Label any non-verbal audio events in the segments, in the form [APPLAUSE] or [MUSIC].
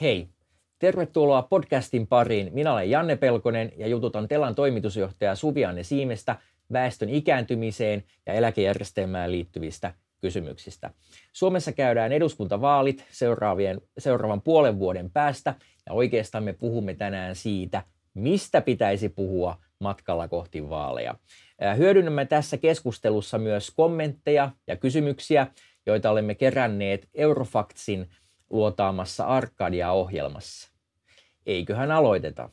Hei, tervetuloa podcastin pariin. Minä olen Janne Pelkonen ja jututan Telan toimitusjohtaja Suvianne Siimestä väestön ikääntymiseen ja eläkejärjestelmään liittyvistä kysymyksistä. Suomessa käydään eduskuntavaalit seuraavien, seuraavan puolen vuoden päästä ja oikeastaan me puhumme tänään siitä, mistä pitäisi puhua matkalla kohti vaaleja. Hyödynnämme tässä keskustelussa myös kommentteja ja kysymyksiä, joita olemme keränneet Eurofaktsin luotaamassa Arkadia-ohjelmassa. Eiköhän aloiteta.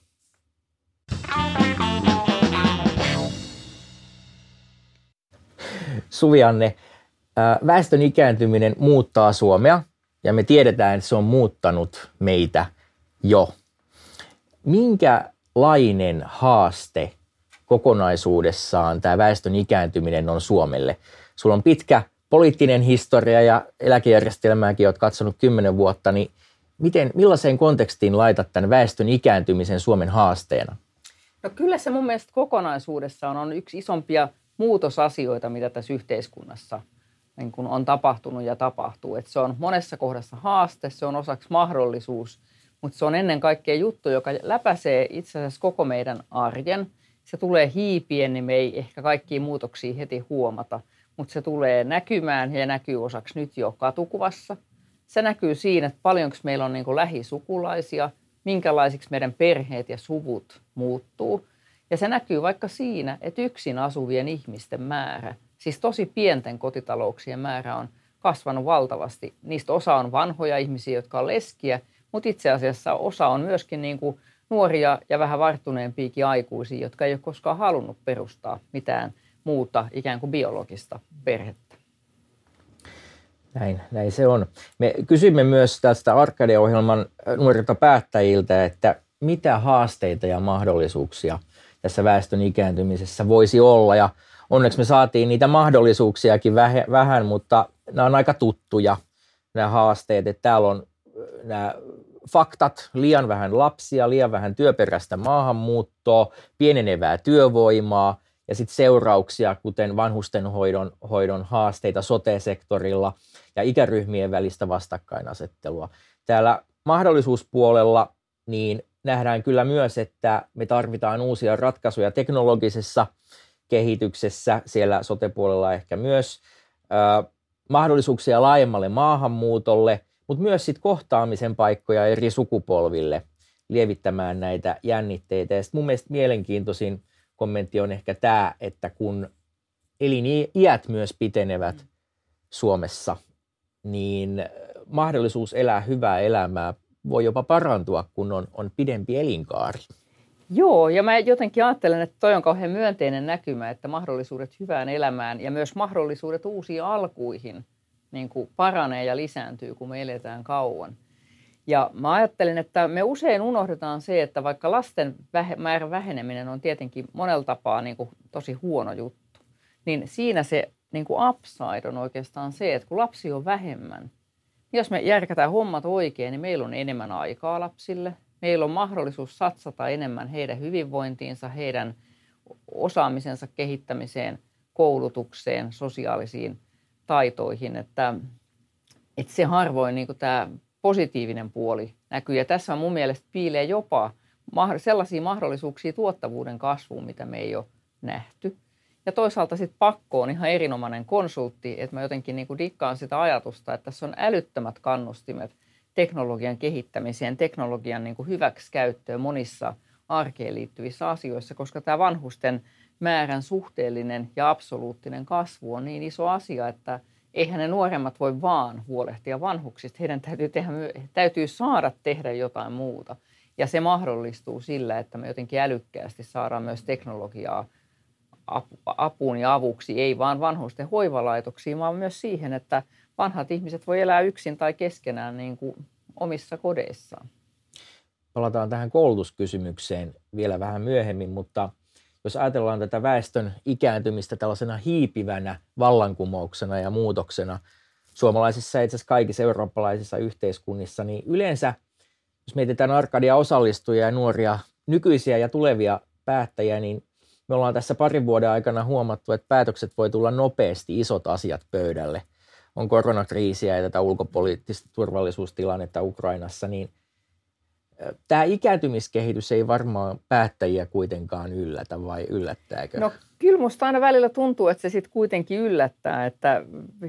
Suvianne, väestön ikääntyminen muuttaa Suomea ja me tiedetään, että se on muuttanut meitä jo. Minkälainen haaste kokonaisuudessaan tämä väestön ikääntyminen on Suomelle? Sulla on pitkä poliittinen historia ja eläkejärjestelmääkin olet katsonut kymmenen vuotta, niin miten, millaiseen kontekstiin laitat tämän väestön ikääntymisen Suomen haasteena? No kyllä se mun mielestä kokonaisuudessaan on yksi isompia muutosasioita, mitä tässä yhteiskunnassa niin on tapahtunut ja tapahtuu. Et se on monessa kohdassa haaste, se on osaksi mahdollisuus, mutta se on ennen kaikkea juttu, joka läpäisee itse asiassa koko meidän arjen. Se tulee hiipien, niin me ei ehkä kaikkia muutoksia heti huomata – mutta se tulee näkymään ja näkyy osaksi nyt jo katukuvassa. Se näkyy siinä, että paljonko meillä on niin kuin lähisukulaisia, minkälaisiksi meidän perheet ja suvut muuttuu. Ja se näkyy vaikka siinä, että yksin asuvien ihmisten määrä, siis tosi pienten kotitalouksien määrä on kasvanut valtavasti. Niistä osa on vanhoja ihmisiä, jotka on leskiä, mutta itse asiassa osa on myöskin niin kuin nuoria ja vähän varttuneempiakin aikuisia, jotka ei ole koskaan halunnut perustaa mitään muuta ikään kuin biologista perhettä. Näin, näin se on. Me kysymme myös tästä Arcade-ohjelman nuorilta päättäjiltä, että mitä haasteita ja mahdollisuuksia tässä väestön ikääntymisessä voisi olla. Ja onneksi me saatiin niitä mahdollisuuksiakin vähän, mutta nämä on aika tuttuja nämä haasteet. Että täällä on nämä faktat, liian vähän lapsia, liian vähän työperäistä maahanmuuttoa, pienenevää työvoimaa – ja sitten seurauksia, kuten vanhustenhoidon hoidon haasteita sote-sektorilla ja ikäryhmien välistä vastakkainasettelua. Täällä mahdollisuuspuolella niin nähdään kyllä myös, että me tarvitaan uusia ratkaisuja teknologisessa kehityksessä, siellä sote-puolella ehkä myös, ö, mahdollisuuksia laajemmalle maahanmuutolle, mutta myös sit kohtaamisen paikkoja eri sukupolville lievittämään näitä jännitteitä. Ja mun mielestä mielenkiintoisin kommentti on ehkä tämä, että kun eliniät myös pitenevät mm. Suomessa, niin mahdollisuus elää hyvää elämää voi jopa parantua, kun on, on pidempi elinkaari. Joo, ja mä jotenkin ajattelen, että toi on kauhean myönteinen näkymä, että mahdollisuudet hyvään elämään ja myös mahdollisuudet uusiin alkuihin niin kuin paranee ja lisääntyy, kun me eletään kauan. Ja mä ajattelin, että me usein unohdetaan se, että vaikka lasten määrän väheneminen on tietenkin monella tapaa niin kuin tosi huono juttu, niin siinä se niin kuin upside on oikeastaan se, että kun lapsi on vähemmän, niin jos me järkätään hommat oikein, niin meillä on enemmän aikaa lapsille. Meillä on mahdollisuus satsata enemmän heidän hyvinvointiinsa, heidän osaamisensa kehittämiseen, koulutukseen, sosiaalisiin taitoihin. Että, että se harvoin niin tämä positiivinen puoli näkyy. Ja tässä mun mielestä piilee jopa sellaisia mahdollisuuksia tuottavuuden kasvuun, mitä me ei ole nähty. Ja toisaalta sitten pakko on ihan erinomainen konsultti, että mä jotenkin niin dikkaan sitä ajatusta, että tässä on älyttömät kannustimet teknologian kehittämiseen, teknologian niin hyväksikäyttöön monissa arkeen liittyvissä asioissa, koska tämä vanhusten määrän suhteellinen ja absoluuttinen kasvu on niin iso asia, että – eihän ne nuoremmat voi vaan huolehtia vanhuksista. Heidän täytyy, tehdä, täytyy saada tehdä jotain muuta. Ja se mahdollistuu sillä, että me jotenkin älykkäästi saadaan myös teknologiaa apuun ja avuksi, ei vaan vanhusten hoivalaitoksiin, vaan myös siihen, että vanhat ihmiset voi elää yksin tai keskenään niin kuin omissa kodeissaan. Palataan tähän koulutuskysymykseen vielä vähän myöhemmin, mutta – jos ajatellaan tätä väestön ikääntymistä tällaisena hiipivänä vallankumouksena ja muutoksena suomalaisissa ja itse asiassa kaikissa eurooppalaisissa yhteiskunnissa, niin yleensä, jos mietitään Arkadia osallistujia ja nuoria nykyisiä ja tulevia päättäjiä, niin me ollaan tässä parin vuoden aikana huomattu, että päätökset voi tulla nopeasti isot asiat pöydälle. On koronakriisiä ja tätä ulkopoliittista turvallisuustilannetta Ukrainassa, niin Tämä ikääntymiskehitys ei varmaan päättäjiä kuitenkaan yllätä vai yllättääkö? No kyllä musta aina välillä tuntuu, että se sitten kuitenkin yllättää, että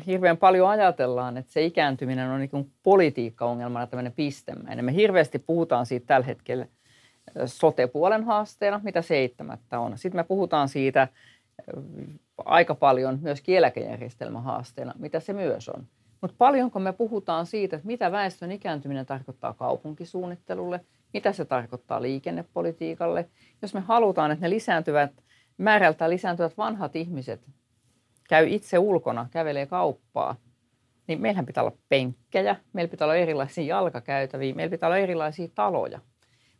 hirveän paljon ajatellaan, että se ikääntyminen on niin politiikkaongelmana tämmöinen pistemäinen. Me hirveästi puhutaan siitä tällä hetkellä sote-puolen haasteena, mitä seitsemättä on. Sitten me puhutaan siitä aika paljon myös eläkejärjestelmän haasteena, mitä se myös on. Mutta paljonko me puhutaan siitä, että mitä väestön ikääntyminen tarkoittaa kaupunkisuunnittelulle, mitä se tarkoittaa liikennepolitiikalle. Jos me halutaan, että ne lisääntyvät, määrältään lisääntyvät vanhat ihmiset käy itse ulkona, kävelee kauppaa, niin meillähän pitää olla penkkejä, meillä pitää olla erilaisia jalkakäytäviä, meillä pitää olla erilaisia taloja.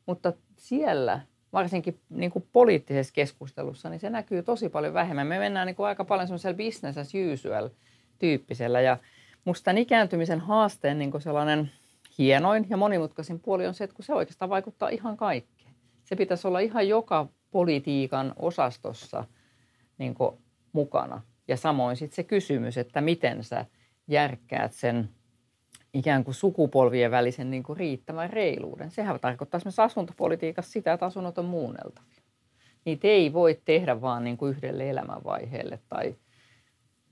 Mutta siellä, varsinkin niin kuin poliittisessa keskustelussa, niin se näkyy tosi paljon vähemmän. Me mennään niin kuin aika paljon semmoisella business as usual tyyppisellä ja Musta tämän ikääntymisen haasteen niin sellainen hienoin ja monimutkaisin puoli on se, että kun se oikeastaan vaikuttaa ihan kaikkeen. Se pitäisi olla ihan joka politiikan osastossa niin mukana. Ja samoin sitten se kysymys, että miten sä järkkäät sen ikään kuin sukupolvien välisen niin kuin riittävän reiluuden. Sehän tarkoittaa esimerkiksi asuntopolitiikassa sitä, että asunnot on muunneltavia. Niitä ei voi tehdä vaan niin kuin yhdelle elämänvaiheelle tai –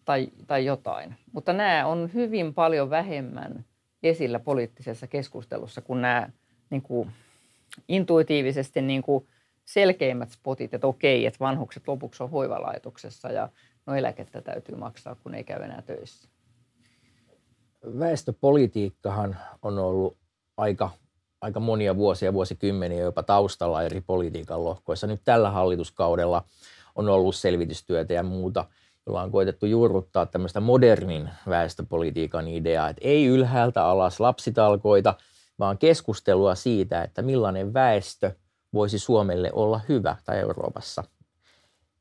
tai, tai jotain. Mutta nämä on hyvin paljon vähemmän esillä poliittisessa keskustelussa kuin nämä niin kuin, intuitiivisesti niin kuin selkeimmät spotit, että okei, että vanhukset lopuksi on hoivalaitoksessa ja no eläkettä täytyy maksaa, kun ei käy enää töissä. Väestöpolitiikkahan on ollut aika, aika monia vuosia, vuosikymmeniä jopa taustalla eri politiikan lohkoissa. Nyt tällä hallituskaudella on ollut selvitystyötä ja muuta – jolla on koetettu juurruttaa tämmöistä modernin väestöpolitiikan ideaa, että ei ylhäältä alas lapsitalkoita, vaan keskustelua siitä, että millainen väestö voisi Suomelle olla hyvä tai Euroopassa.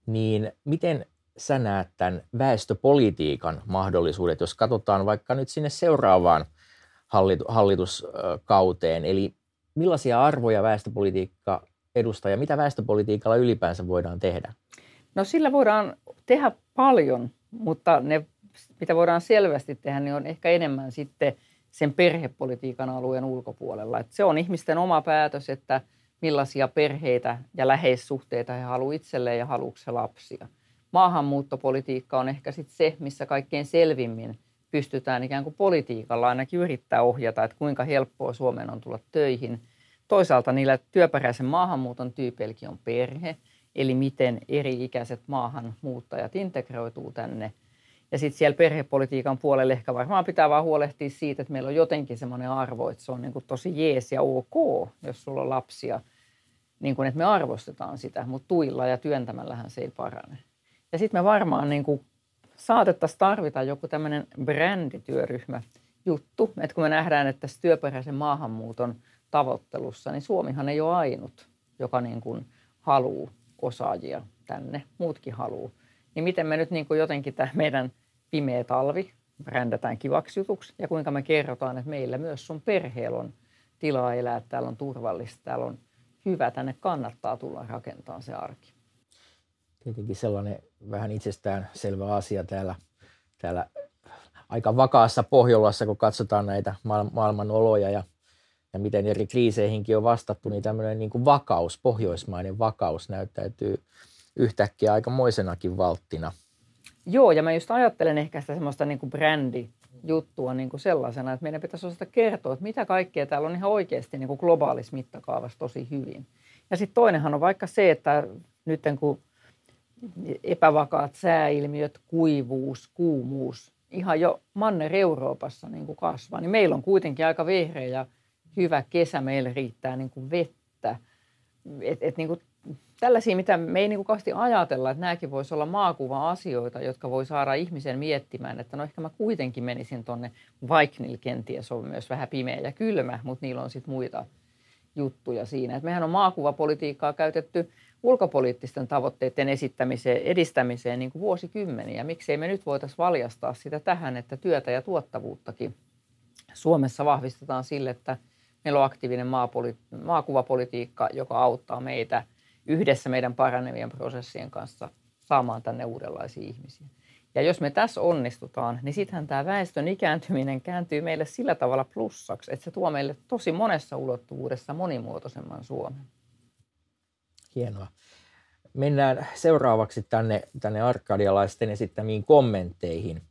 Niin miten sä näet tämän väestöpolitiikan mahdollisuudet, jos katsotaan vaikka nyt sinne seuraavaan hallituskauteen, eli millaisia arvoja väestöpolitiikka edustaa ja mitä väestöpolitiikalla ylipäänsä voidaan tehdä? No sillä voidaan tehdä paljon, mutta ne, mitä voidaan selvästi tehdä, niin on ehkä enemmän sitten sen perhepolitiikan alueen ulkopuolella. Että se on ihmisten oma päätös, että millaisia perheitä ja läheissuhteita he haluavat itselleen ja haluatko lapsia. Maahanmuuttopolitiikka on ehkä sitten se, missä kaikkein selvimmin pystytään ikään kuin politiikalla ainakin yrittää ohjata, että kuinka helppoa Suomeen on tulla töihin. Toisaalta niillä työperäisen maahanmuuton tyypeilläkin on perhe – eli miten eri-ikäiset maahanmuuttajat integroituu tänne. Ja sitten siellä perhepolitiikan puolelle ehkä varmaan pitää vaan huolehtia siitä, että meillä on jotenkin semmoinen arvo, että se on niin kuin tosi jees ja ok, jos sulla on lapsia. Niin kuin, että me arvostetaan sitä, mutta tuilla ja työntämällähän se ei parane. Ja sitten me varmaan niin kuin saatettaisiin tarvita joku tämmöinen brändityöryhmä juttu, että kun me nähdään, että tässä työperäisen maahanmuuton tavoittelussa, niin Suomihan ei ole ainut, joka niin kuin haluaa osaajia tänne, muutkin haluaa. Niin miten me nyt niin kuin jotenkin tämä meidän pimeä talvi brändätään kivaksi jutuksi ja kuinka me kerrotaan, että meillä myös sun perheellä on tilaa elää, täällä on turvallista, täällä on hyvä, tänne kannattaa tulla rakentamaan se arki. Tietenkin sellainen vähän itsestään selvä asia täällä, täällä aika vakaassa Pohjolassa, kun katsotaan näitä maailman oloja ja ja miten eri kriiseihinkin on vastattu, niin tämmöinen niin kuin vakaus, pohjoismainen vakaus näyttäytyy yhtäkkiä aika moisenakin valttina. Joo, ja mä just ajattelen ehkä sitä semmoista niin kuin brändijuttua niin kuin sellaisena, että meidän pitäisi osata kertoa, että mitä kaikkea täällä on ihan oikeasti niin kuin globaalissa mittakaavassa tosi hyvin. Ja sitten toinenhan on vaikka se, että nyt kun epävakaat sääilmiöt, kuivuus, kuumuus, ihan jo Manner Euroopassa niin kuin kasvaa, niin meillä on kuitenkin aika vehreä ja hyvä kesä, meillä riittää niin kuin vettä. Et, et niin kuin tällaisia, mitä me ei niin kuin kauheasti ajatella, että nämäkin voisi olla maakuva-asioita, jotka voi saada ihmisen miettimään, että no ehkä mä kuitenkin menisin tonne, vaikka niillä kenties on myös vähän pimeä ja kylmä, mutta niillä on sitten muita juttuja siinä. Et mehän on maakuvapolitiikkaa käytetty ulkopoliittisten tavoitteiden esittämiseen, edistämiseen niin kuin vuosikymmeniä. Miksei me nyt voitaisiin valjastaa sitä tähän, että työtä ja tuottavuuttakin Suomessa vahvistetaan sille, että – Meillä on aktiivinen maapoli- maakuvapolitiikka, joka auttaa meitä yhdessä meidän paranevien prosessien kanssa saamaan tänne uudenlaisia ihmisiä. Ja jos me tässä onnistutaan, niin sittenhän tämä väestön ikääntyminen kääntyy meille sillä tavalla plussaksi, että se tuo meille tosi monessa ulottuvuudessa monimuotoisemman Suomen. Hienoa. Mennään seuraavaksi tänne, tänne arkadialaisten esittämiin kommentteihin.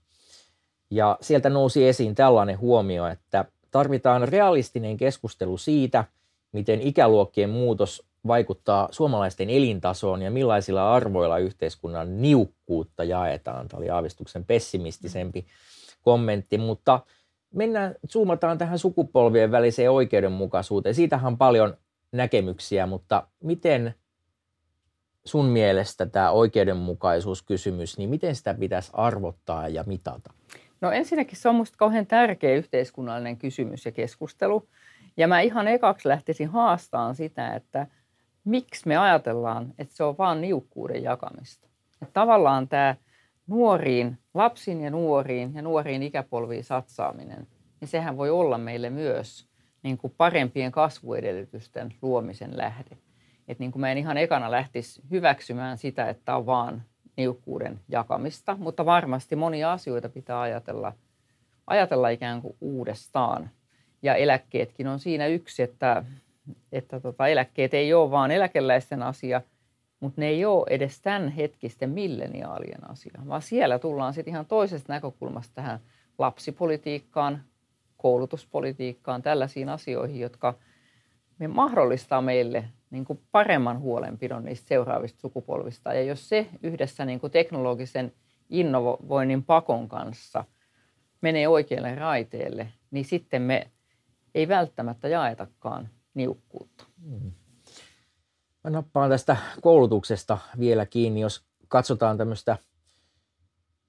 Ja sieltä nousi esiin tällainen huomio, että tarvitaan realistinen keskustelu siitä, miten ikäluokkien muutos vaikuttaa suomalaisten elintasoon ja millaisilla arvoilla yhteiskunnan niukkuutta jaetaan. Tämä oli aavistuksen pessimistisempi kommentti, mutta mennään, zoomataan tähän sukupolvien väliseen oikeudenmukaisuuteen. Siitähän on paljon näkemyksiä, mutta miten sun mielestä tämä oikeudenmukaisuuskysymys, niin miten sitä pitäisi arvottaa ja mitata? No ensinnäkin se on minusta kauhean tärkeä yhteiskunnallinen kysymys ja keskustelu. Ja mä ihan ekaksi lähtisin haastamaan sitä, että miksi me ajatellaan, että se on vain niukkuuden jakamista. Että tavallaan tämä nuoriin, lapsiin ja nuoriin ja nuoriin ikäpolviin satsaaminen, niin sehän voi olla meille myös niin kuin parempien kasvuedellytysten luomisen lähde. Että niin kuin mä en ihan ekana lähtisi hyväksymään sitä, että on vaan niukkuuden jakamista, mutta varmasti monia asioita pitää ajatella, ajatella ikään kuin uudestaan. Ja eläkkeetkin on siinä yksi, että, että tota, eläkkeet ei ole vaan eläkeläisten asia, mutta ne ei ole edes tämän hetkisten milleniaalien asia, vaan siellä tullaan sitten ihan toisesta näkökulmasta tähän lapsipolitiikkaan, koulutuspolitiikkaan, tällaisiin asioihin, jotka me mahdollistaa meille niin kuin paremman huolenpidon niistä seuraavista sukupolvista. Ja jos se yhdessä niin kuin teknologisen innovoinnin pakon kanssa menee oikealle raiteelle, niin sitten me ei välttämättä jaetakaan niukkuutta. Mm. Mä nappaan tästä koulutuksesta vielä kiinni, jos katsotaan tämmöistä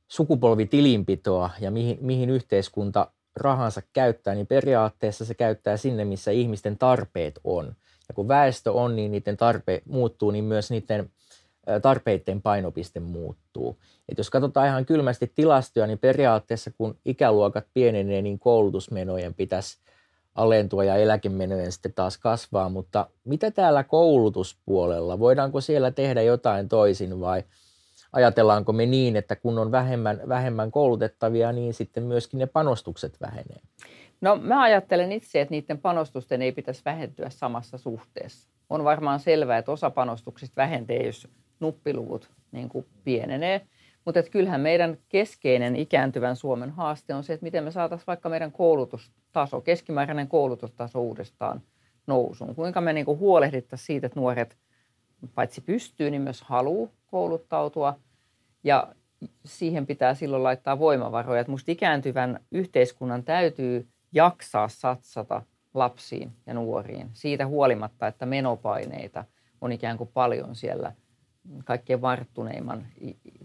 sukupolvitilinpitoa ja mihin, mihin yhteiskunta rahansa käyttää, niin periaatteessa se käyttää sinne, missä ihmisten tarpeet on. Ja kun väestö on, niin niiden tarpe muuttuu, niin myös niiden tarpeiden painopiste muuttuu. Et jos katsotaan ihan kylmästi tilastoja, niin periaatteessa kun ikäluokat pienenee, niin koulutusmenojen pitäisi alentua ja eläkemenojen sitten taas kasvaa, mutta mitä täällä koulutuspuolella? Voidaanko siellä tehdä jotain toisin vai ajatellaanko me niin, että kun on vähemmän, vähemmän koulutettavia, niin sitten myöskin ne panostukset vähenee? No mä ajattelen itse, että niiden panostusten ei pitäisi vähentyä samassa suhteessa. On varmaan selvää, että osa panostuksista vähenee, jos nuppiluvut niin kuin pienenee. Mutta kyllähän meidän keskeinen ikääntyvän Suomen haaste on se, että miten me saataisiin vaikka meidän koulutustaso, keskimääräinen koulutustaso uudestaan nousuun. Kuinka me niin kuin huolehdittaisiin siitä, että nuoret paitsi pystyy, niin myös haluaa kouluttautua. Ja siihen pitää silloin laittaa voimavaroja. Musta ikääntyvän yhteiskunnan täytyy jaksaa satsata lapsiin ja nuoriin siitä huolimatta, että menopaineita on ikään kuin paljon siellä kaikkein varttuneimman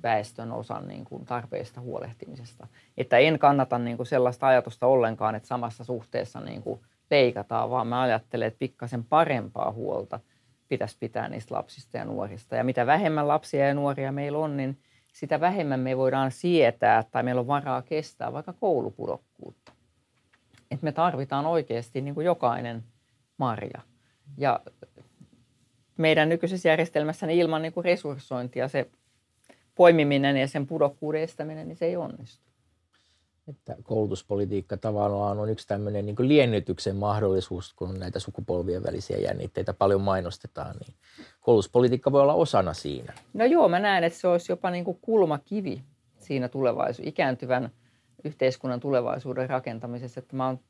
väestön osan niin kuin tarpeista huolehtimisesta. Että en kannata niin kuin sellaista ajatusta ollenkaan, että samassa suhteessa niin kuin leikataan, vaan mä ajattelen, että pikkasen parempaa huolta pitäisi pitää niistä lapsista ja nuorista. Ja mitä vähemmän lapsia ja nuoria meillä on, niin sitä vähemmän me voidaan sietää tai meillä on varaa kestää vaikka koulupudokkuutta että me tarvitaan oikeasti niin kuin jokainen marja. Ja meidän nykyisessä järjestelmässä niin ilman niin kuin resurssointia se poimiminen ja sen pudokkuuden estäminen, niin se ei onnistu. Että koulutuspolitiikka tavallaan on yksi tämmöinen niin liennytyksen mahdollisuus, kun näitä sukupolvien välisiä jännitteitä paljon mainostetaan, niin koulutuspolitiikka voi olla osana siinä. No joo, mä näen, että se olisi jopa niin kuin kulmakivi siinä tulevaisuudessa, ikääntyvän – yhteiskunnan tulevaisuuden rakentamisessa, että mä oon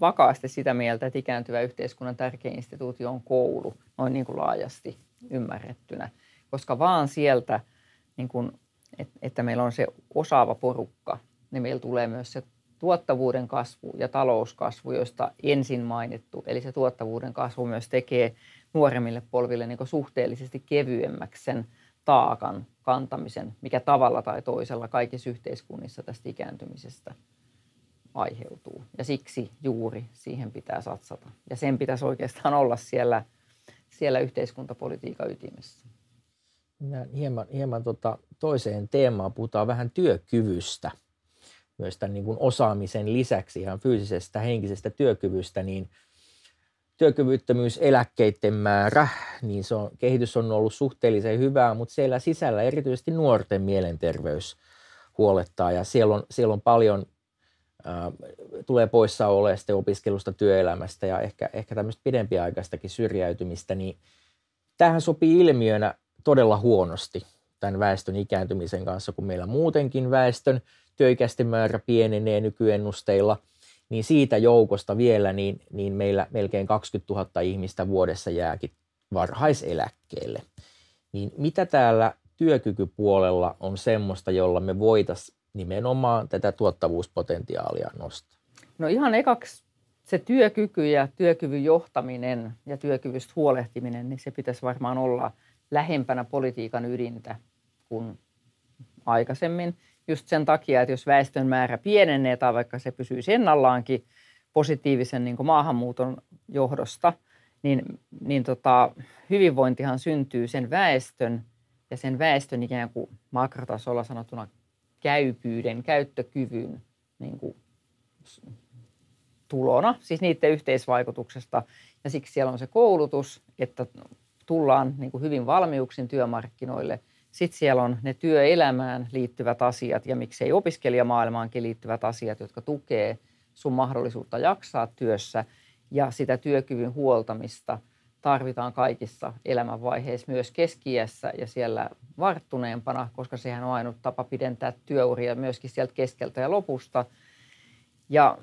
vakaasti sitä mieltä, että ikääntyvä yhteiskunnan tärkein instituutio on koulu, noin niin kuin laajasti ymmärrettynä. Koska vaan sieltä, niin kuin, että meillä on se osaava porukka, niin meillä tulee myös se tuottavuuden kasvu ja talouskasvu, josta ensin mainittu. Eli se tuottavuuden kasvu myös tekee nuoremmille polville niin suhteellisesti kevyemmäksi sen taakan kantamisen, mikä tavalla tai toisella kaikissa yhteiskunnissa tästä ikääntymisestä aiheutuu. Ja siksi juuri siihen pitää satsata. Ja sen pitäisi oikeastaan olla siellä, siellä yhteiskuntapolitiikan ytimessä. Mennään hieman, hieman tota toiseen teemaan. Puhutaan vähän työkyvystä. Myös tämän niin kuin osaamisen lisäksi ihan fyysisestä, henkisestä työkyvystä, niin – työkyvyttömyyseläkkeiden määrä, niin se on, kehitys on ollut suhteellisen hyvää, mutta siellä sisällä erityisesti nuorten mielenterveys huolettaa ja siellä on, siellä on paljon, tulee poissaoloja sitten opiskelusta työelämästä ja ehkä, ehkä tämmöistä pidempiaikaistakin syrjäytymistä, niin tähän sopii ilmiönä todella huonosti tämän väestön ikääntymisen kanssa, kun meillä muutenkin väestön työikäisten määrä pienenee nykyennusteilla, niin siitä joukosta vielä niin, niin meillä melkein 20 000 ihmistä vuodessa jääkin varhaiseläkkeelle. Niin mitä täällä työkykypuolella on semmoista, jolla me voitaisiin nimenomaan tätä tuottavuuspotentiaalia nostaa? No ihan ekaksi se työkyky ja työkyvyn johtaminen ja työkyvystä huolehtiminen, niin se pitäisi varmaan olla lähempänä politiikan ydintä kuin aikaisemmin. Just sen takia, että jos väestön määrä pienenee tai vaikka se pysyy ennallaankin positiivisen niin maahanmuuton johdosta, niin, niin tota, hyvinvointihan syntyy sen väestön ja sen väestön ikään kuin makrotasolla sanottuna käypyyden, käyttökyvyn niin kuin tulona, siis niiden yhteisvaikutuksesta. Ja siksi siellä on se koulutus, että tullaan niin kuin hyvin valmiuksin työmarkkinoille. Sitten siellä on ne työelämään liittyvät asiat ja miksei opiskelijamaailmaankin liittyvät asiat, jotka tukee sun mahdollisuutta jaksaa työssä ja sitä työkyvyn huoltamista tarvitaan kaikissa elämänvaiheissa, myös keskiässä ja siellä varttuneempana, koska sehän on ainut tapa pidentää työuria myöskin sieltä keskeltä ja lopusta. Ja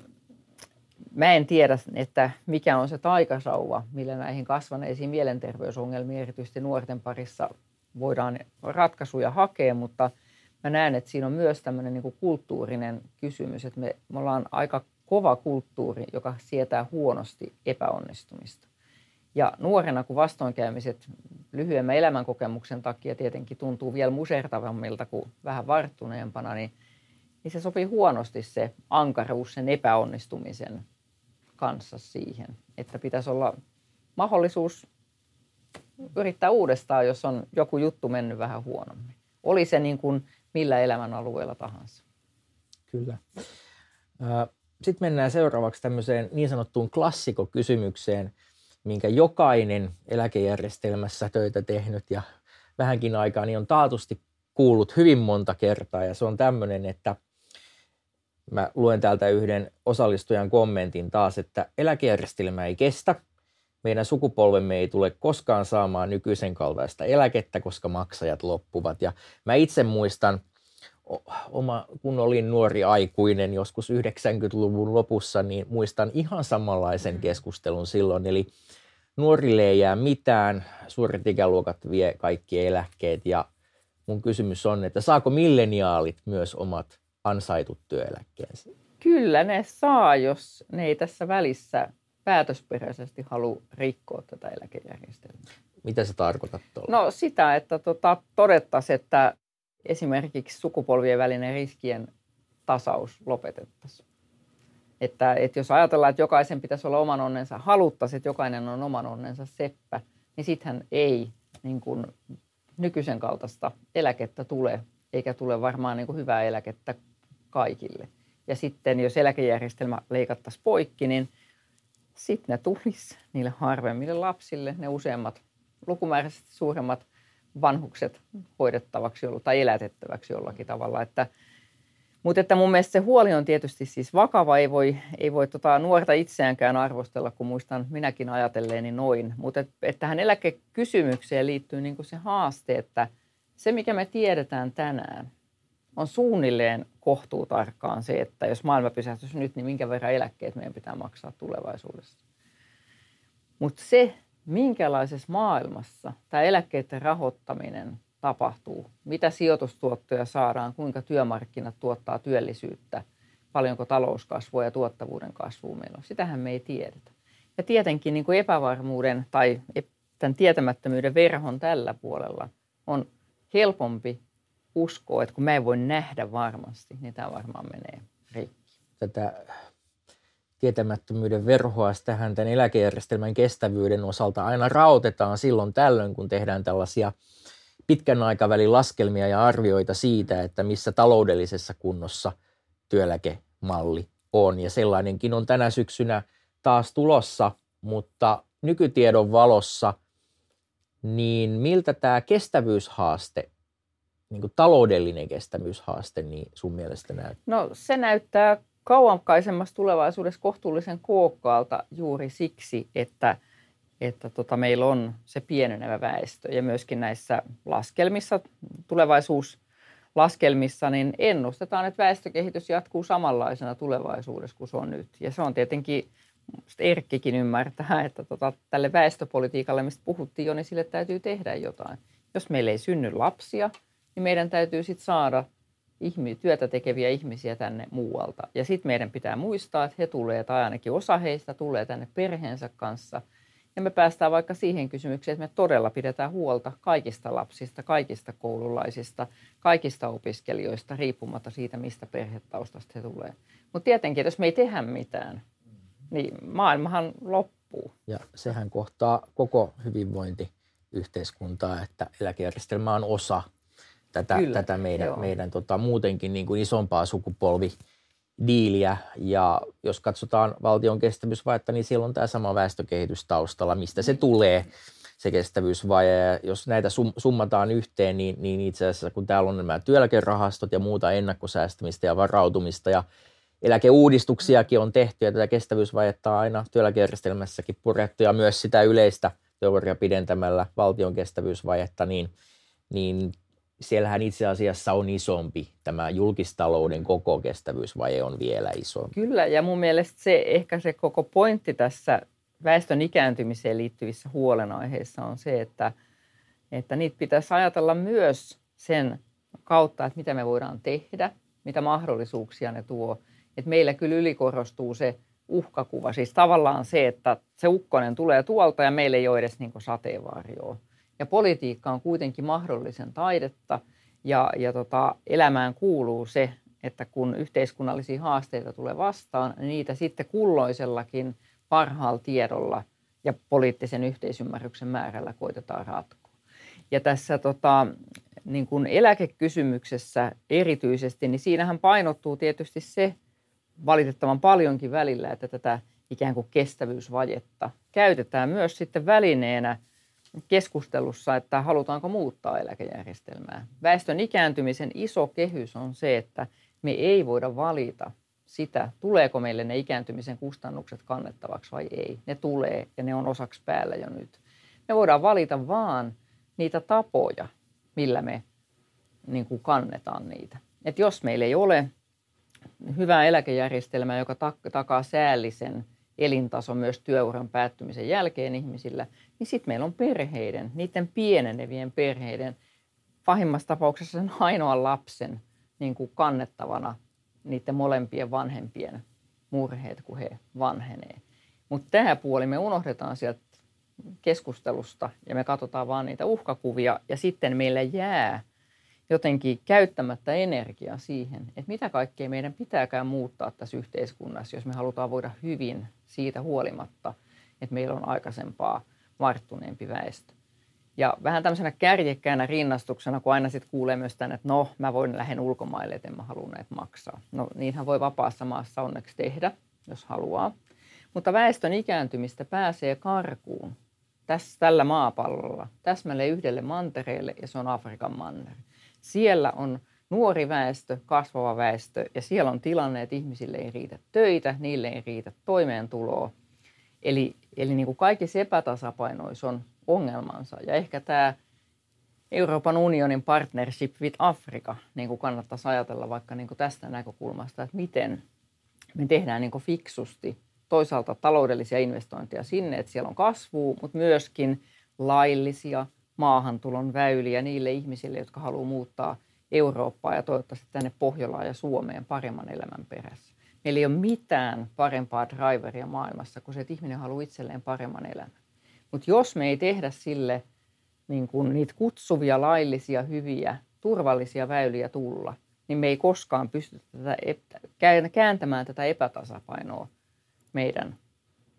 mä en tiedä, että mikä on se taikasauva, millä näihin kasvaneisiin mielenterveysongelmiin, erityisesti nuorten parissa, voidaan ratkaisuja hakea, mutta mä näen, että siinä on myös tämmöinen niin kulttuurinen kysymys, että me, me ollaan aika kova kulttuuri, joka sietää huonosti epäonnistumista. Ja nuorena, kun vastoinkäymiset lyhyemmän elämänkokemuksen takia tietenkin tuntuu vielä musertavammilta kuin vähän varttuneempana, niin – niin se sopii huonosti se ankaruus sen epäonnistumisen kanssa siihen, että pitäisi olla mahdollisuus yrittää uudestaan, jos on joku juttu mennyt vähän huonommin. Oli se niin kuin millä elämän alueella tahansa. Kyllä. Sitten mennään seuraavaksi tämmöiseen niin sanottuun klassikokysymykseen, minkä jokainen eläkejärjestelmässä töitä tehnyt ja vähänkin aikaa niin on taatusti kuullut hyvin monta kertaa. Ja se on tämmöinen, että – Mä luen täältä yhden osallistujan kommentin taas, että eläkejärjestelmä ei kestä. Meidän sukupolvemme ei tule koskaan saamaan nykyisen kaltaista eläkettä, koska maksajat loppuvat. Ja mä itse muistan, oma, kun olin nuori aikuinen joskus 90-luvun lopussa, niin muistan ihan samanlaisen mm. keskustelun silloin. Eli nuorille ei jää mitään, suuret ikäluokat vie kaikki eläkkeet ja mun kysymys on, että saako milleniaalit myös omat ansaitut työeläkkeensä? Kyllä ne saa, jos ne ei tässä välissä päätösperäisesti halua rikkoa tätä eläkejärjestelmää. Mitä se tarkoittaa tuolla? No sitä, että tota, todettaisiin, että esimerkiksi sukupolvien välinen riskien tasaus lopetettaisiin. Että, että jos ajatellaan, että jokaisen pitäisi olla oman onnensa, haluttaisiin, että jokainen on oman onnensa seppä, niin sittenhän ei niin kuin nykyisen kaltaista eläkettä tule, eikä tule varmaan niin kuin hyvää eläkettä kaikille. Ja sitten jos eläkejärjestelmä leikattaisiin poikki, niin sitten ne tulisi niille harvemmille lapsille, ne useammat lukumääräisesti suuremmat vanhukset hoidettavaksi tai elätettäväksi jollakin tavalla. Että, mutta että mun mielestä se huoli on tietysti siis vakava, ei voi, ei voi tota nuorta itseäänkään arvostella, kun muistan minäkin ajatelleeni noin. Mutta et, et tähän eläkekysymykseen liittyy niin se haaste, että se mikä me tiedetään tänään, on suunnilleen kohtuutarkkaan se, että jos maailma pysähtyisi nyt, niin minkä verran eläkkeet meidän pitää maksaa tulevaisuudessa. Mutta se, minkälaisessa maailmassa tämä eläkkeiden rahoittaminen tapahtuu, mitä sijoitustuottoja saadaan, kuinka työmarkkinat tuottaa työllisyyttä, paljonko talouskasvua ja tuottavuuden kasvua meillä on, sitähän me ei tiedetä. Ja tietenkin niin kuin epävarmuuden tai tämän tietämättömyyden verhon tällä puolella on helpompi uskoo, että kun mä en voi nähdä varmasti, niin tämä varmaan menee rikki. Tätä tietämättömyyden verhoa tähän tämän eläkejärjestelmän kestävyyden osalta aina rautetaan silloin tällöin, kun tehdään tällaisia pitkän aikavälin laskelmia ja arvioita siitä, että missä taloudellisessa kunnossa työeläkemalli on. Ja sellainenkin on tänä syksynä taas tulossa, mutta nykytiedon valossa, niin miltä tämä kestävyyshaaste niin kuin taloudellinen kestävyyshaaste niin sun mielestä näyttää? No se näyttää kauankaisemmassa tulevaisuudessa kohtuullisen kookkaalta juuri siksi, että, että tota, meillä on se pienenevä väestö ja myöskin näissä laskelmissa, tulevaisuuslaskelmissa, niin ennustetaan, että väestökehitys jatkuu samanlaisena tulevaisuudessa kuin se on nyt. Ja se on tietenkin, Erkkikin ymmärtää, että tota, tälle väestöpolitiikalle, mistä puhuttiin jo, niin sille täytyy tehdä jotain. Jos meillä ei synny lapsia, niin meidän täytyy sitten saada – työtä tekeviä ihmisiä tänne muualta. Ja sitten meidän pitää muistaa, että he tulee, tai ainakin osa heistä tulee tänne perheensä kanssa. Ja me päästään vaikka siihen kysymykseen, että me todella pidetään huolta kaikista lapsista, kaikista koululaisista, kaikista opiskelijoista, riippumatta siitä, mistä perhetaustasta he tulee. Mutta tietenkin, jos me ei tehdä mitään, niin maailmahan loppuu. Ja sehän kohtaa koko hyvinvointiyhteiskuntaa, että eläkejärjestelmä on osa tätä, Kyllä, tätä meidän, meidän tota, muutenkin niin kuin isompaa sukupolvidiiliä. Ja jos katsotaan valtion kestävyysvajetta, niin siellä on tämä sama väestökehitys taustalla, mistä se tulee se kestävyysvaje. Ja jos näitä sum, summataan yhteen, niin, niin itse asiassa kun täällä on nämä työeläkerahastot ja muuta ennakkosäästämistä ja varautumista ja eläkeuudistuksiakin on tehty ja tätä kestävyysvajetta on aina työeläkejärjestelmässäkin purettu ja myös sitä yleistä teoria pidentämällä valtion kestävyysvajetta, niin, niin siellähän itse asiassa on isompi. Tämä julkistalouden koko kestävyysvaje on vielä isompi. Kyllä, ja mun mielestä se ehkä se koko pointti tässä väestön ikääntymiseen liittyvissä huolenaiheissa on se, että, että niitä pitäisi ajatella myös sen kautta, että mitä me voidaan tehdä, mitä mahdollisuuksia ne tuo. Että meillä kyllä ylikorostuu se uhkakuva, siis tavallaan se, että se ukkonen tulee tuolta ja meillä ei ole edes niin sateenvarjoa. Ja politiikka on kuitenkin mahdollisen taidetta ja, ja tota, elämään kuuluu se, että kun yhteiskunnallisia haasteita tulee vastaan, niin niitä sitten kulloisellakin parhaalla tiedolla ja poliittisen yhteisymmärryksen määrällä koitetaan ratkoa. Ja tässä tota, niin kuin eläkekysymyksessä erityisesti, niin siinähän painottuu tietysti se valitettavan paljonkin välillä, että tätä ikään kuin kestävyysvajetta käytetään myös sitten välineenä – keskustelussa, että halutaanko muuttaa eläkejärjestelmää. Väestön ikääntymisen iso kehys on se, että me ei voida valita sitä, tuleeko meille ne ikääntymisen kustannukset kannettavaksi vai ei. Ne tulee ja ne on osaksi päällä jo nyt. Me voidaan valita vaan niitä tapoja, millä me niin kuin kannetaan niitä. Et jos meillä ei ole hyvää eläkejärjestelmää, joka takaa säällisen – elintaso myös työuran päättymisen jälkeen ihmisillä, niin sitten meillä on perheiden, niiden pienenevien perheiden, pahimmassa tapauksessa sen ainoan lapsen niin kuin kannettavana niiden molempien vanhempien murheet, kun he vanhenee. Mutta tämä puoli me unohdetaan sieltä keskustelusta ja me katsotaan vaan niitä uhkakuvia ja sitten meillä jää jotenkin käyttämättä energiaa siihen, että mitä kaikkea meidän pitääkään muuttaa tässä yhteiskunnassa, jos me halutaan voida hyvin siitä huolimatta, että meillä on aikaisempaa varttuneempi väestö. Ja vähän tämmöisenä kärjekkäänä rinnastuksena, kun aina sitten kuulee myös tänne, että no, mä voin lähden ulkomaille, että en mä halua näitä maksaa. No, niinhän voi vapaassa maassa onneksi tehdä, jos haluaa. Mutta väestön ikääntymistä pääsee karkuun tässä, tällä maapallolla täsmälleen yhdelle mantereelle, ja se on Afrikan manner. Siellä on nuori väestö, kasvava väestö ja siellä on tilanne, että ihmisille ei riitä töitä, niille ei riitä toimeentuloa. Eli, eli niin kuin kaikissa epätasapainoissa on ongelmansa ja ehkä tämä Euroopan unionin partnership with Africa niin kuin kannattaisi ajatella vaikka niin kuin tästä näkökulmasta, että miten me tehdään niin kuin fiksusti toisaalta taloudellisia investointeja sinne, että siellä on kasvua, mutta myöskin laillisia – maahantulon väyliä niille ihmisille, jotka haluaa muuttaa Eurooppaa ja toivottavasti tänne Pohjolaan ja Suomeen paremman elämän perässä. Meillä ei ole mitään parempaa driveria maailmassa kuin se, että ihminen haluaa itselleen paremman elämän. Mutta jos me ei tehdä sille niin kun niitä kutsuvia, laillisia, hyviä, turvallisia väyliä tulla, niin me ei koskaan pysty tätä, kääntämään tätä epätasapainoa meidän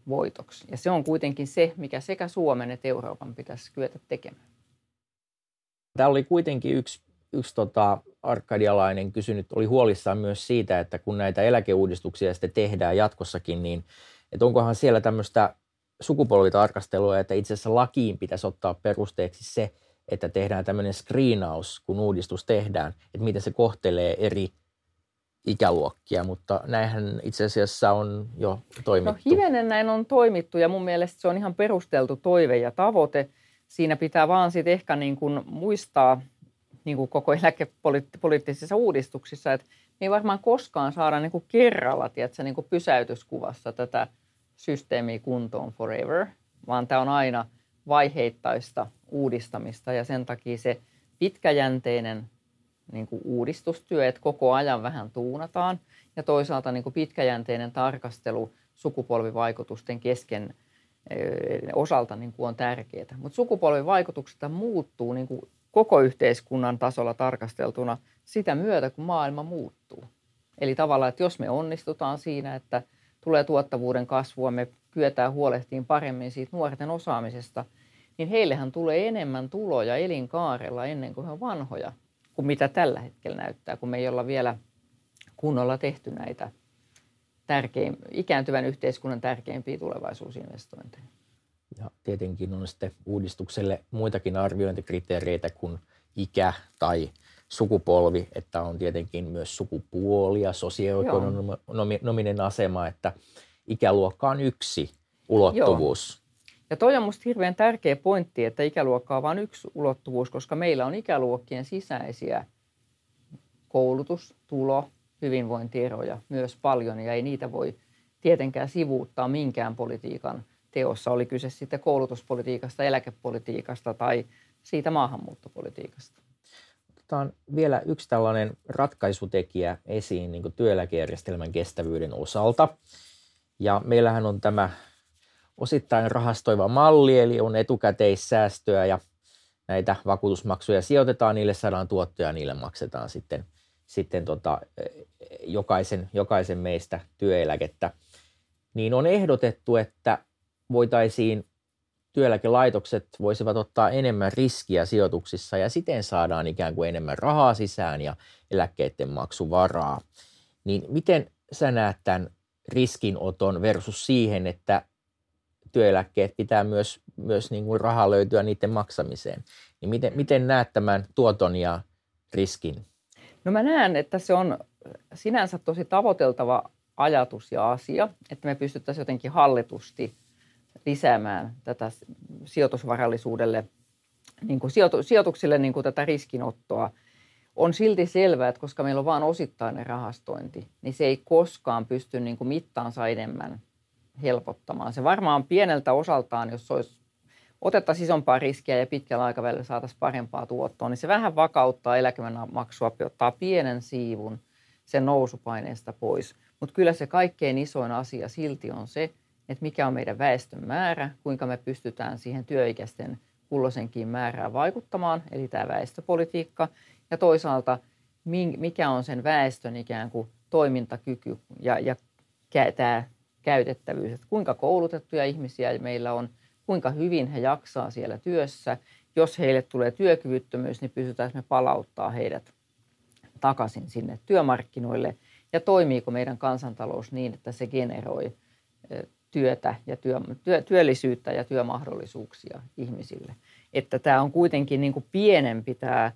voitoksi. Ja se on kuitenkin se, mikä sekä Suomen että Euroopan pitäisi kyetä tekemään. Tämä oli kuitenkin yksi, yksi tota, arkadialainen kysynyt, oli huolissaan myös siitä, että kun näitä eläkeuudistuksia sitten tehdään jatkossakin, niin että onkohan siellä tämmöistä sukupolvitarkastelua, että itse asiassa lakiin pitäisi ottaa perusteeksi se, että tehdään tämmöinen screenaus, kun uudistus tehdään, että miten se kohtelee eri ikäluokkia, mutta näinhän itse asiassa on jo toimittu. No hivenen näin on toimittu ja mun mielestä se on ihan perusteltu toive ja tavoite. Siinä pitää vaan sitten ehkä niin kuin muistaa niin kuin koko eläkepoliittisissa uudistuksissa, että me ei varmaan koskaan saada niin kuin kerralla tiedätkö, niin kuin pysäytyskuvassa tätä systeemiä kuntoon forever, vaan tämä on aina vaiheittaista uudistamista ja sen takia se pitkäjänteinen niin kuin uudistustyö, että koko ajan vähän tuunataan ja toisaalta niin kuin pitkäjänteinen tarkastelu sukupolvivaikutusten kesken osalta niin kuin on tärkeää. Mutta sukupolvivaikutukset muuttuu niin kuin koko yhteiskunnan tasolla tarkasteltuna sitä myötä, kun maailma muuttuu. Eli tavallaan, että jos me onnistutaan siinä, että tulee tuottavuuden kasvua, me kyetään huolehtiin paremmin siitä nuorten osaamisesta, niin heillehän tulee enemmän tuloja elinkaarella ennen kuin he on vanhoja kuin mitä tällä hetkellä näyttää, kun me ei olla vielä kunnolla tehty näitä tärkein, ikääntyvän yhteiskunnan tärkeimpiä tulevaisuusinvestointeja. Ja tietenkin on sitten uudistukselle muitakin arviointikriteereitä kuin ikä tai sukupolvi, että on tietenkin myös sukupuoli ja sosioekonominen asema, että ikäluokka on yksi ulottuvuus. Joo. Ja toi on minusta hirveän tärkeä pointti, että ikäluokka on vain yksi ulottuvuus, koska meillä on ikäluokkien sisäisiä koulutus, tulo, hyvinvointieroja myös paljon ja ei niitä voi tietenkään sivuuttaa minkään politiikan teossa, oli kyse sitten koulutuspolitiikasta, eläkepolitiikasta tai siitä maahanmuuttopolitiikasta. Otetaan vielä yksi tällainen ratkaisutekijä esiin niin työeläkejärjestelmän kestävyyden osalta. Ja meillähän on tämä osittain rahastoiva malli, eli on etukäteissäästöä ja näitä vakuutusmaksuja sijoitetaan, niille saadaan tuottoja, niille maksetaan sitten, sitten tota, jokaisen, jokaisen meistä työeläkettä. Niin on ehdotettu, että voitaisiin työeläkelaitokset voisivat ottaa enemmän riskiä sijoituksissa ja siten saadaan ikään kuin enemmän rahaa sisään ja eläkkeiden maksuvaraa. Niin miten sä näet tämän riskinoton versus siihen, että työeläkkeet pitää myös, myös niin kuin rahaa löytyä niiden maksamiseen. Niin miten, miten näet tämän tuoton ja riskin? No mä näen, että se on sinänsä tosi tavoiteltava ajatus ja asia, että me pystyttäisiin jotenkin hallitusti lisäämään tätä sijoitusvarallisuudelle, niin kuin sijoitu, sijoituksille niin kuin tätä riskinottoa. On silti selvää, että koska meillä on vain osittainen rahastointi, niin se ei koskaan pysty niin kuin mittaansa enemmän helpottamaan. Se varmaan pieneltä osaltaan, jos olisi otettaisiin isompaa riskiä ja pitkällä aikavälillä saataisiin parempaa tuottoa, niin se vähän vakauttaa eläkemäksua, ottaa pienen siivun sen nousupaineesta pois. Mutta kyllä se kaikkein isoin asia silti on se, että mikä on meidän väestön määrä, kuinka me pystytään siihen työikäisten kulloisenkin määrään vaikuttamaan, eli tämä väestöpolitiikka, ja toisaalta mikä on sen väestön ikään kuin toimintakyky ja, ja tämä käytettävyys, että kuinka koulutettuja ihmisiä meillä on, kuinka hyvin he jaksaa siellä työssä. Jos heille tulee työkyvyttömyys, niin pystytään me palauttaa heidät takaisin sinne työmarkkinoille ja toimiiko meidän kansantalous niin, että se generoi työtä ja työ, työ, työllisyyttä ja työmahdollisuuksia ihmisille. Että tämä on kuitenkin niin kuin pienempi tämä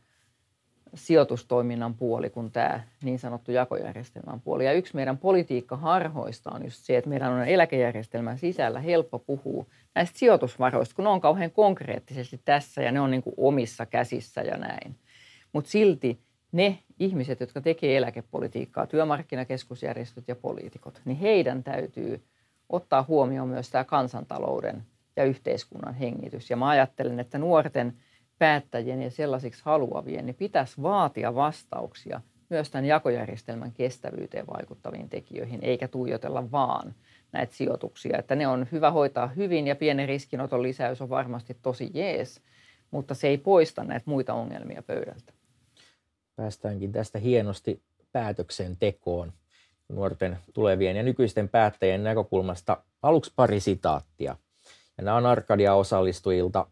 sijoitustoiminnan puoli kuin tämä niin sanottu jakojärjestelmän puoli. Ja yksi meidän politiikkaharhoista on just se, että meidän on eläkejärjestelmän sisällä helppo puhua näistä sijoitusvaroista, kun ne on kauhean konkreettisesti tässä ja ne on niin kuin omissa käsissä ja näin. Mutta silti ne ihmiset, jotka tekee eläkepolitiikkaa, työmarkkinakeskusjärjestöt ja poliitikot, niin heidän täytyy ottaa huomioon myös tämä kansantalouden ja yhteiskunnan hengitys. Ja mä ajattelen, että nuorten – päättäjien ja sellaisiksi haluavien, niin pitäisi vaatia vastauksia myös tämän jakojärjestelmän kestävyyteen vaikuttaviin tekijöihin, eikä tuijotella vaan näitä sijoituksia. Että ne on hyvä hoitaa hyvin ja pienen riskinoton lisäys on varmasti tosi jees, mutta se ei poista näitä muita ongelmia pöydältä. Päästäänkin tästä hienosti päätöksentekoon nuorten tulevien ja nykyisten päättäjien näkökulmasta. Aluksi pari sitaattia. Ja nämä on Arkadia osallistujilta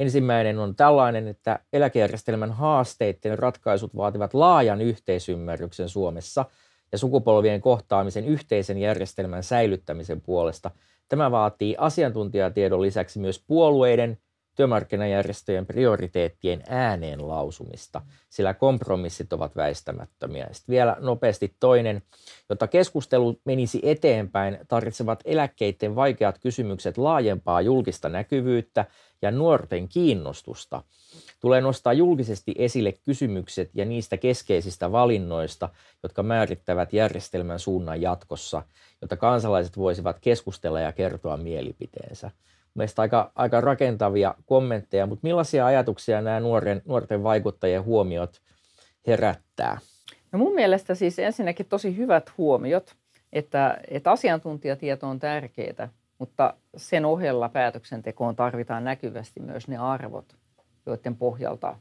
Ensimmäinen on tällainen, että eläkejärjestelmän haasteiden ratkaisut vaativat laajan yhteisymmärryksen Suomessa ja sukupolvien kohtaamisen yhteisen järjestelmän säilyttämisen puolesta. Tämä vaatii asiantuntijatiedon lisäksi myös puolueiden, työmarkkinajärjestöjen prioriteettien ääneen lausumista, sillä kompromissit ovat väistämättömiä. Sitten vielä nopeasti toinen, jotta keskustelu menisi eteenpäin, tarvitsevat eläkkeiden vaikeat kysymykset laajempaa julkista näkyvyyttä ja nuorten kiinnostusta. Tulee nostaa julkisesti esille kysymykset ja niistä keskeisistä valinnoista, jotka määrittävät järjestelmän suunnan jatkossa, jotta kansalaiset voisivat keskustella ja kertoa mielipiteensä. Mielestäni aika, aika rakentavia kommentteja, mutta millaisia ajatuksia nämä nuoren, nuorten vaikuttajien huomiot herättää? No mun mielestä siis ensinnäkin tosi hyvät huomiot, että, että asiantuntijatieto on tärkeää, mutta sen ohella päätöksentekoon tarvitaan näkyvästi myös ne arvot, joiden pohjalta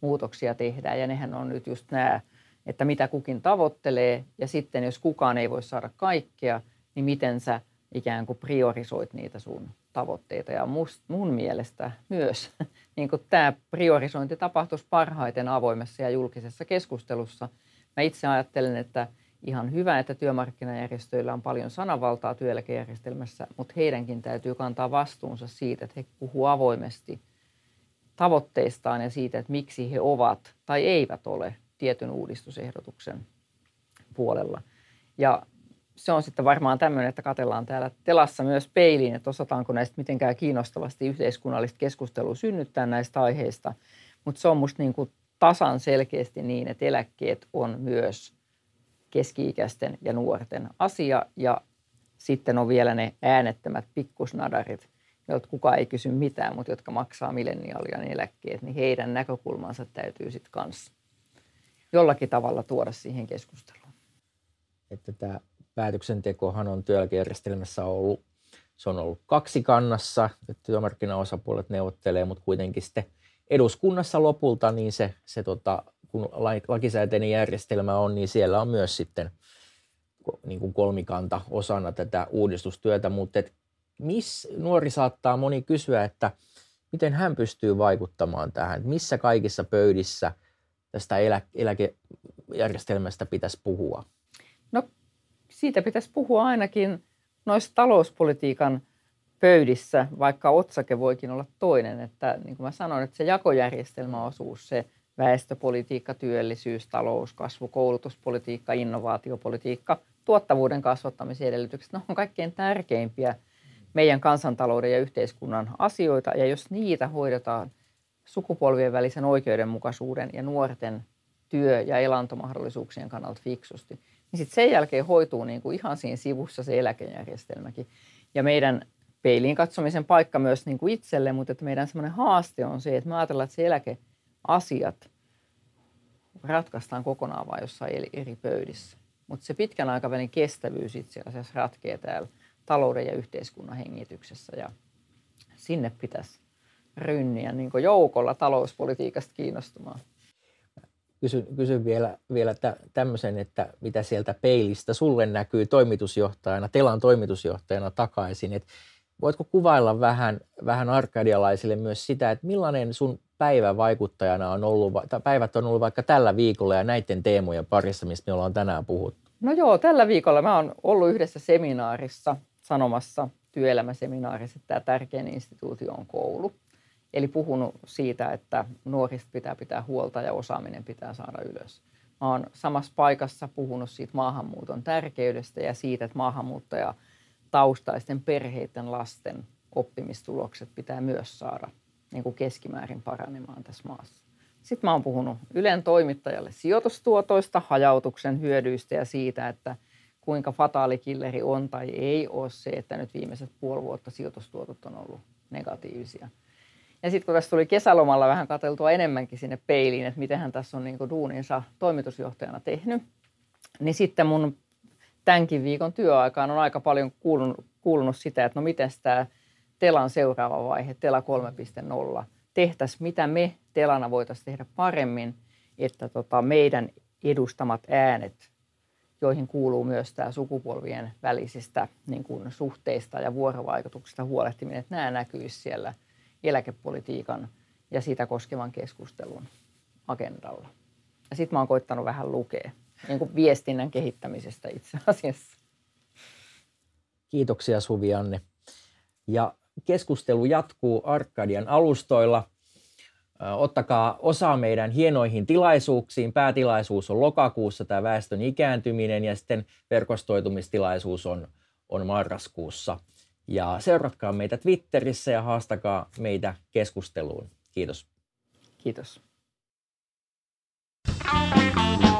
muutoksia tehdään. Ja nehän on nyt just nämä, että mitä kukin tavoittelee ja sitten jos kukaan ei voi saada kaikkea, niin miten sä ikään kuin priorisoit niitä sun tavoitteita. Ja must, mun mielestä myös [LAUGHS] niin kuin tämä priorisointi tapahtuisi parhaiten avoimessa ja julkisessa keskustelussa. Mä itse ajattelen, että ihan hyvä, että työmarkkinajärjestöillä on paljon sananvaltaa työeläkejärjestelmässä, mutta heidänkin täytyy kantaa vastuunsa siitä, että he puhuu avoimesti tavoitteistaan ja siitä, että miksi he ovat tai eivät ole tietyn uudistusehdotuksen puolella. Ja se on sitten varmaan tämmöinen, että katellaan täällä telassa myös peiliin, että osataanko näistä mitenkään kiinnostavasti yhteiskunnallista keskustelua synnyttää näistä aiheista. Mutta se on musta niin kuin tasan selkeästi niin, että eläkkeet on myös keski-ikäisten ja nuorten asia. Ja sitten on vielä ne äänettömät pikkusnadarit, joilta kukaan ei kysy mitään, mutta jotka maksaa milleniaalien eläkkeet, niin heidän näkökulmansa täytyy sitten kanssa jollakin tavalla tuoda siihen keskusteluun. Että tämä päätöksentekohan on työeläkejärjestelmässä ollut, se on ollut kaksi kannassa, että työmarkkinaosapuolet neuvottelee, mutta kuitenkin sitten eduskunnassa lopulta, niin se, se tota, kun lakisääteinen järjestelmä on, niin siellä on myös sitten niin kuin kolmikanta osana tätä uudistustyötä, mutta et miss, nuori saattaa moni kysyä, että miten hän pystyy vaikuttamaan tähän, missä kaikissa pöydissä tästä elä, eläkejärjestelmästä pitäisi puhua? Siitä pitäisi puhua ainakin noissa talouspolitiikan pöydissä, vaikka otsake voikin olla toinen. Että niin kuin mä sanoin, että se jakojärjestelmäosuus, se väestöpolitiikka, työllisyys, talouskasvu, koulutuspolitiikka, innovaatiopolitiikka, tuottavuuden kasvattamisen edellytykset, ne on kaikkein tärkeimpiä meidän kansantalouden ja yhteiskunnan asioita. Ja jos niitä hoidetaan sukupolvien välisen oikeudenmukaisuuden ja nuorten työ- ja elantomahdollisuuksien kannalta fiksusti, niin sitten sen jälkeen hoituu niin kuin ihan siinä sivussa se eläkejärjestelmäkin. Ja meidän peiliin katsomisen paikka myös niin kuin itselle, mutta että meidän semmoinen haaste on se, että me ajatellaan, että se eläkeasiat ratkaistaan kokonaan vain jossain eri pöydissä. Mutta se pitkän aikavälin kestävyys itse asiassa ratkee täällä talouden ja yhteiskunnan hengityksessä ja sinne pitäisi rynniä niin joukolla talouspolitiikasta kiinnostumaan kysyn, kysyn vielä, vielä tä, tämmöisen, että mitä sieltä peilistä sulle näkyy toimitusjohtajana, Telan toimitusjohtajana takaisin, että voitko kuvailla vähän, vähän arkadialaisille myös sitä, että millainen sun päivä vaikuttajana on ollut, tai päivät on ollut vaikka tällä viikolla ja näiden teemojen parissa, mistä me ollaan tänään puhuttu? No joo, tällä viikolla mä oon ollut yhdessä seminaarissa sanomassa työelämäseminaarissa, että tämä tärkein instituutio on koulu. Eli puhunut siitä, että nuorista pitää pitää huolta ja osaaminen pitää saada ylös. Mä oon samassa paikassa puhunut siitä maahanmuuton tärkeydestä ja siitä, että maahanmuuttaja taustaisten perheiden lasten oppimistulokset pitää myös saada niin kuin keskimäärin paranemaan tässä maassa. Sitten mä oon puhunut Ylen toimittajalle sijoitustuotoista, hajautuksen hyödyistä ja siitä, että kuinka fataalikilleri on tai ei ole se, että nyt viimeiset puoli vuotta sijoitustuotot on ollut negatiivisia – ja sitten kun tässä tuli kesälomalla vähän katseltua enemmänkin sinne peiliin, että miten hän tässä on niin kuin duuninsa toimitusjohtajana tehnyt, niin sitten mun tämänkin viikon työaikaan on aika paljon kuulunut, kuulunut sitä, että no miten tämä Telan seuraava vaihe, Tela 3.0, tehtäisiin, mitä me Telana voitaisiin tehdä paremmin, että tota meidän edustamat äänet, joihin kuuluu myös tämä sukupolvien välisistä niin kuin suhteista ja vuorovaikutuksista huolehtiminen, että nämä näkyisi siellä – eläkepolitiikan ja sitä koskevan keskustelun agendalla. Ja sitten mä oon koittanut vähän lukea niin kuin viestinnän kehittämisestä itse asiassa. Kiitoksia Suvi Anne. Ja keskustelu jatkuu Arkadian alustoilla. Ottakaa osaa meidän hienoihin tilaisuuksiin. Päätilaisuus on lokakuussa tämä väestön ikääntyminen ja sitten verkostoitumistilaisuus on, on marraskuussa. Ja seuratkaa meitä Twitterissä ja haastakaa meitä keskusteluun. Kiitos. Kiitos. Thank you.